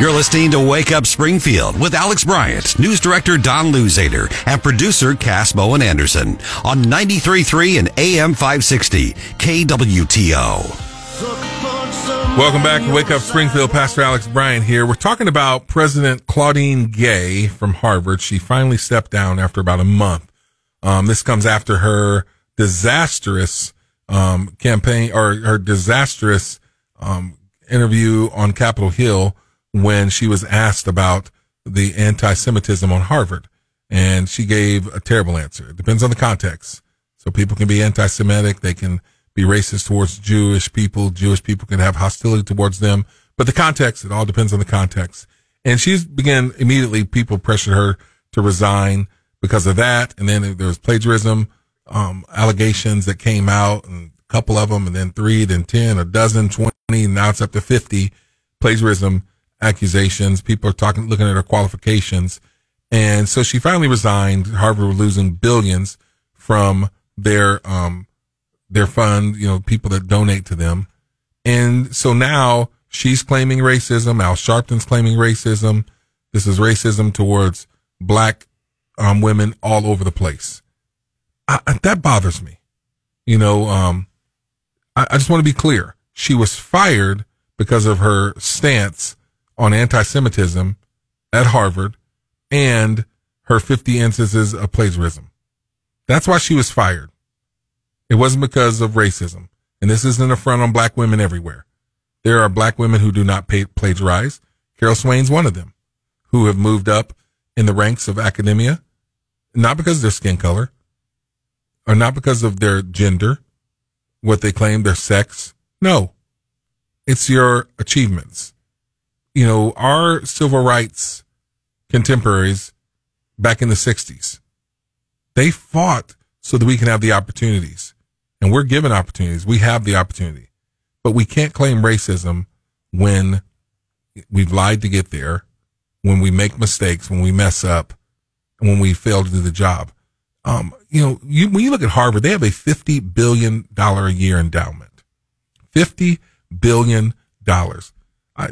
You're listening to Wake Up Springfield with Alex Bryant, news director Don Luzader, and producer Cass Bowen Anderson on 93.3 and AM 560 KWTO. Welcome back to Wake Up Springfield. Pastor Alex Bryant here. We're talking about President Claudine Gay from Harvard. She finally stepped down after about a month. Um, this comes after her disastrous um, campaign or her disastrous um, interview on Capitol Hill when she was asked about the anti-Semitism on Harvard. And she gave a terrible answer. It depends on the context. So people can be anti-Semitic. They can be racist towards Jewish people. Jewish people can have hostility towards them. But the context, it all depends on the context. And she began immediately, people pressured her to resign because of that. And then there was plagiarism, um, allegations that came out and a couple of them and then three, then 10, a dozen, 20, now it's up to 50 plagiarism accusations. People are talking, looking at her qualifications. And so she finally resigned. Harvard was losing billions from their, um, their fund, you know, people that donate to them. And so now she's claiming racism. Al Sharpton's claiming racism. This is racism towards black um, women all over the place. I, that bothers me. You know, um, I, I just want to be clear. She was fired because of her stance on anti-Semitism at Harvard and her 50 instances of plagiarism. That's why she was fired. It wasn't because of racism. And this isn't a front on black women everywhere. There are black women who do not pay, plagiarize. Carol Swain's one of them who have moved up in the ranks of academia, not because of their skin color or not because of their gender, what they claim, their sex. No, it's your achievements. You know, our civil rights contemporaries back in the 60s, they fought so that we can have the opportunities and we're given opportunities. We have the opportunity, but we can't claim racism when we've lied to get there, when we make mistakes, when we mess up, and when we fail to do the job. Um, you know, you, when you look at Harvard, they have a fifty billion dollar a year endowment. Fifty billion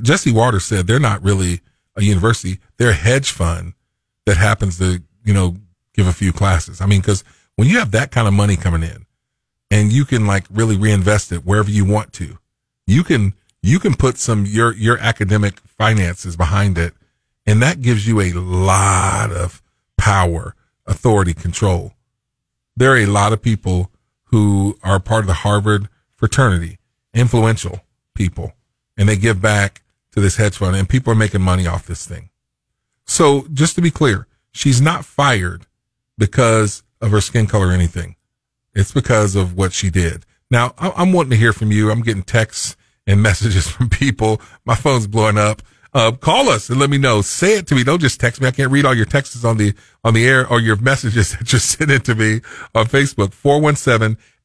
Jesse Watters said they're not really a university; they're a hedge fund that happens to, you know, give a few classes. I mean, because when you have that kind of money coming in, and you can like really reinvest it wherever you want to. You can, you can put some your, your academic finances behind it. And that gives you a lot of power, authority, control. There are a lot of people who are part of the Harvard fraternity, influential people, and they give back to this hedge fund and people are making money off this thing. So just to be clear, she's not fired because of her skin color or anything. It's because of what she did. Now, I'm wanting to hear from you. I'm getting texts and messages from people. My phone's blowing up. Uh, call us and let me know. Say it to me. Don't just text me. I can't read all your texts on the, on the air or your messages that you're sending to me on Facebook.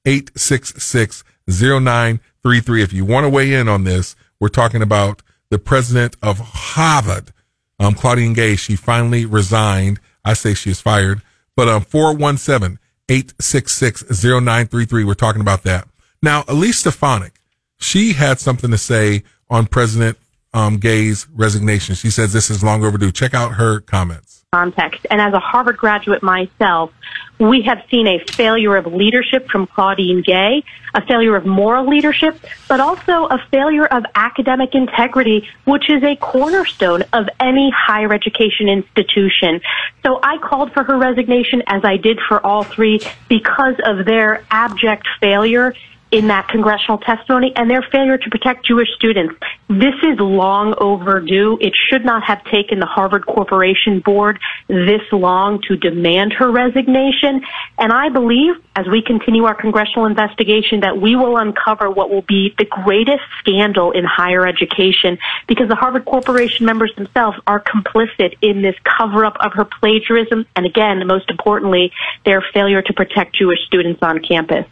417-866-0933. If you want to weigh in on this, we're talking about the president of Harvard, um, Claudine Gay. She finally resigned. I say she is fired, but, um, 417 866-0933. We're talking about that. Now, Elise Stefanik, she had something to say on President um, Gay's resignation. She says this is long overdue. Check out her comments. Context. And as a Harvard graduate myself, we have seen a failure of leadership from Claudine Gay, a failure of moral leadership, but also a failure of academic integrity, which is a cornerstone of any higher education institution. So I called for her resignation as I did for all three because of their abject failure in that congressional testimony and their failure to protect Jewish students. This is long overdue. It should not have taken the Harvard Corporation Board this long to demand her resignation. And I believe as we continue our congressional investigation that we will uncover what will be the greatest scandal in higher education because the Harvard Corporation members themselves are complicit in this cover up of her plagiarism and again, most importantly, their failure to protect Jewish students on campus.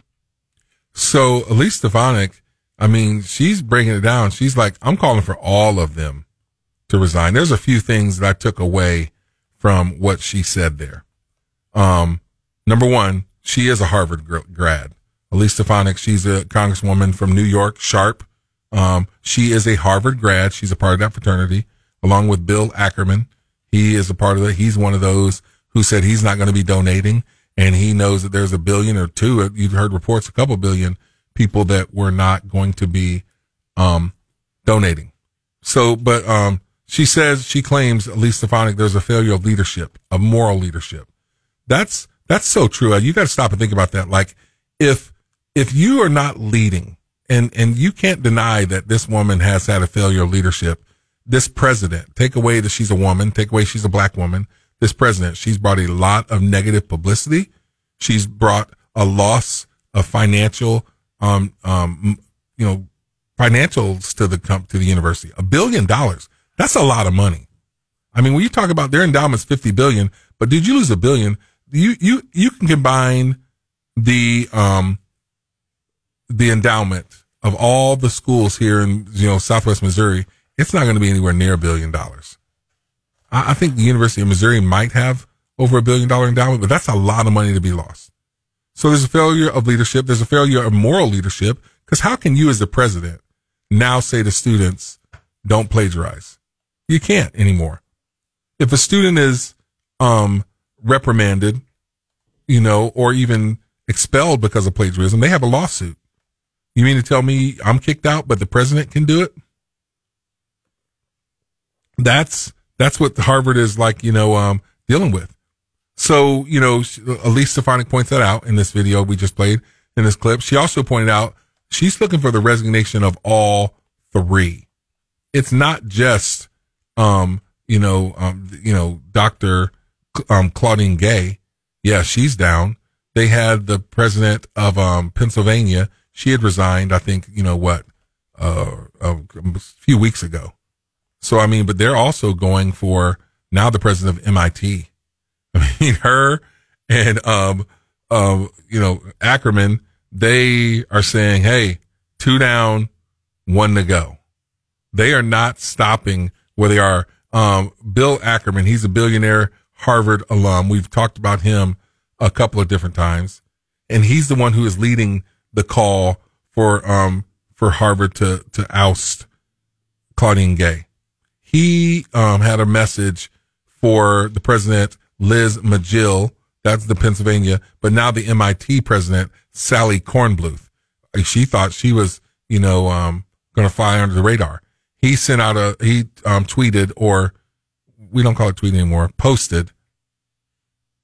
So Elise Stefanik, I mean, she's breaking it down. She's like, I'm calling for all of them to resign. There's a few things that I took away from what she said there. Um, number one, she is a Harvard grad. Elise Stefanik, she's a congresswoman from New York, Sharp. Um, she is a Harvard grad. She's a part of that fraternity. along with Bill Ackerman. He is a part of it. He's one of those who said he's not going to be donating and he knows that there's a billion or two. You've heard reports, a couple billion people that were not going to be, um, donating. So, but, um, she says, she claims, Elise Stefanik, there's a failure of leadership, of moral leadership. That's, that's so true. You got to stop and think about that. Like, if, if you are not leading and, and you can't deny that this woman has had a failure of leadership, this president, take away that she's a woman, take away she's a black woman, this president, she's brought a lot of negative publicity. She's brought a loss of financial, um, um, you know, financials to the, comp- to the university. A billion dollars. That's a lot of money. I mean, when you talk about their endowment's 50 billion, but did you lose a billion? You, you, you can combine the, um, the endowment of all the schools here in, you know, Southwest Missouri. It's not going to be anywhere near a billion dollars. I, think the University of Missouri might have over a billion dollar endowment, but that's a lot of money to be lost. So there's a failure of leadership. There's a failure of moral leadership. Cause how can you as the president now say to students, don't plagiarize? You can't anymore. If a student is, um, reprimanded, you know, or even expelled because of plagiarism, they have a lawsuit. You mean to tell me I'm kicked out, but the president can do it? That's, that's what Harvard is like, you know, um, dealing with. So, you know, Elise Stefanik points that out in this video we just played in this clip. She also pointed out she's looking for the resignation of all three. It's not just, um, you know, um, you know, Dr. Um, Claudine Gay. Yeah, she's down. They had the president of, um, Pennsylvania. She had resigned, I think, you know what, uh, a few weeks ago. So, I mean, but they're also going for now the president of MIT. I mean, her and, um, um, you know, Ackerman, they are saying, Hey, two down, one to go. They are not stopping where they are. Um, Bill Ackerman, he's a billionaire Harvard alum. We've talked about him a couple of different times and he's the one who is leading the call for, um, for Harvard to, to oust Claudine Gay. He, um, had a message for the president, Liz Magill. That's the Pennsylvania, but now the MIT president, Sally Kornbluth. She thought she was, you know, um, going to fly under the radar. He sent out a, he, um, tweeted or we don't call it tweet anymore, posted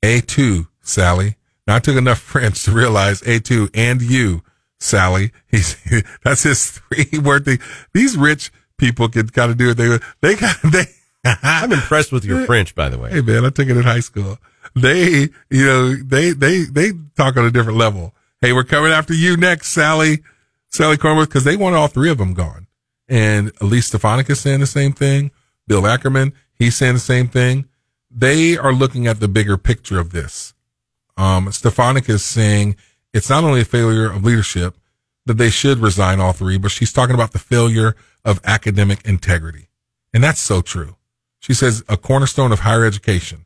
A2, Sally. Now I took enough French to realize A2 and you, Sally. He's, that's his three word thing. These rich people could kind of do it. They, they, they, I'm impressed with your French, by the way. Hey man, I took it in high school. They, you know, they, they, they talk on a different level. Hey, we're coming after you next, Sally, Sally Cornwall, because they want all three of them gone. And Elise Stefanik is saying the same thing. Bill Ackerman, he's saying the same thing. They are looking at the bigger picture of this. Um, Stefanik is saying it's not only a failure of leadership that they should resign all three, but she's talking about the failure of academic integrity. And that's so true. She says a cornerstone of higher education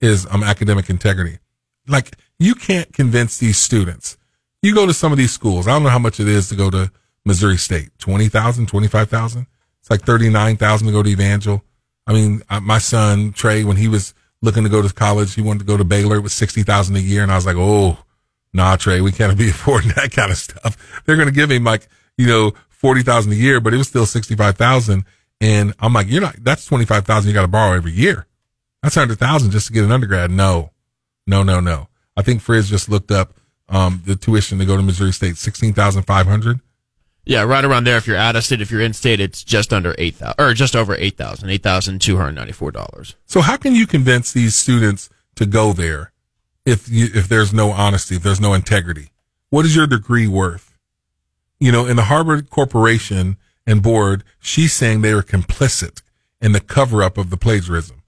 is um, academic integrity. Like you can't convince these students. You go to some of these schools. I don't know how much it is to go to Missouri State. 20,000, 25,000. It's like 39,000 to go to Evangel. I mean, my son Trey, when he was looking to go to college, he wanted to go to Baylor. It was 60,000 a year. And I was like, Oh, nah, Trey, we can't be affording that kind of stuff. They're going to give him like, you know, 40,000 a year, but it was still 65,000. And I'm like, you're not, that's 25,000 you got to borrow every year. That's 100,000 just to get an undergrad. No, no, no, no. I think Frizz just looked up, um, the tuition to go to Missouri State, 16,500. Yeah, right around there. If you're out of state, if you're in state, it's just under 8,000 or just over 8,000, $8,294. So how can you convince these students to go there if you, if there's no honesty, if there's no integrity? What is your degree worth? You know, in the Harvard Corporation, and board, she's saying they are complicit in the cover up of the plagiarism.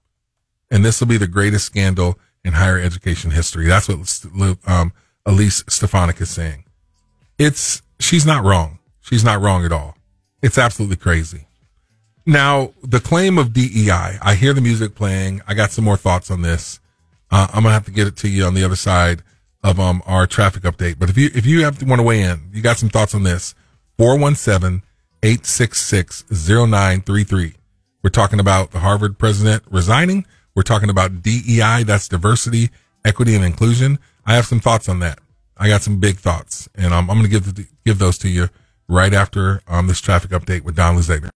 And this will be the greatest scandal in higher education history. That's what um, Elise Stefanik is saying. It's, she's not wrong. She's not wrong at all. It's absolutely crazy. Now, the claim of DEI, I hear the music playing. I got some more thoughts on this. Uh, I'm to have to get it to you on the other side of um, our traffic update. But if you, if you have to want to weigh in, you got some thoughts on this, 417 866 0933. We're talking about the Harvard president resigning. We're talking about DEI, that's diversity, equity, and inclusion. I have some thoughts on that. I got some big thoughts, and um, I'm going to give the, give those to you right after um, this traffic update with Don Luzader.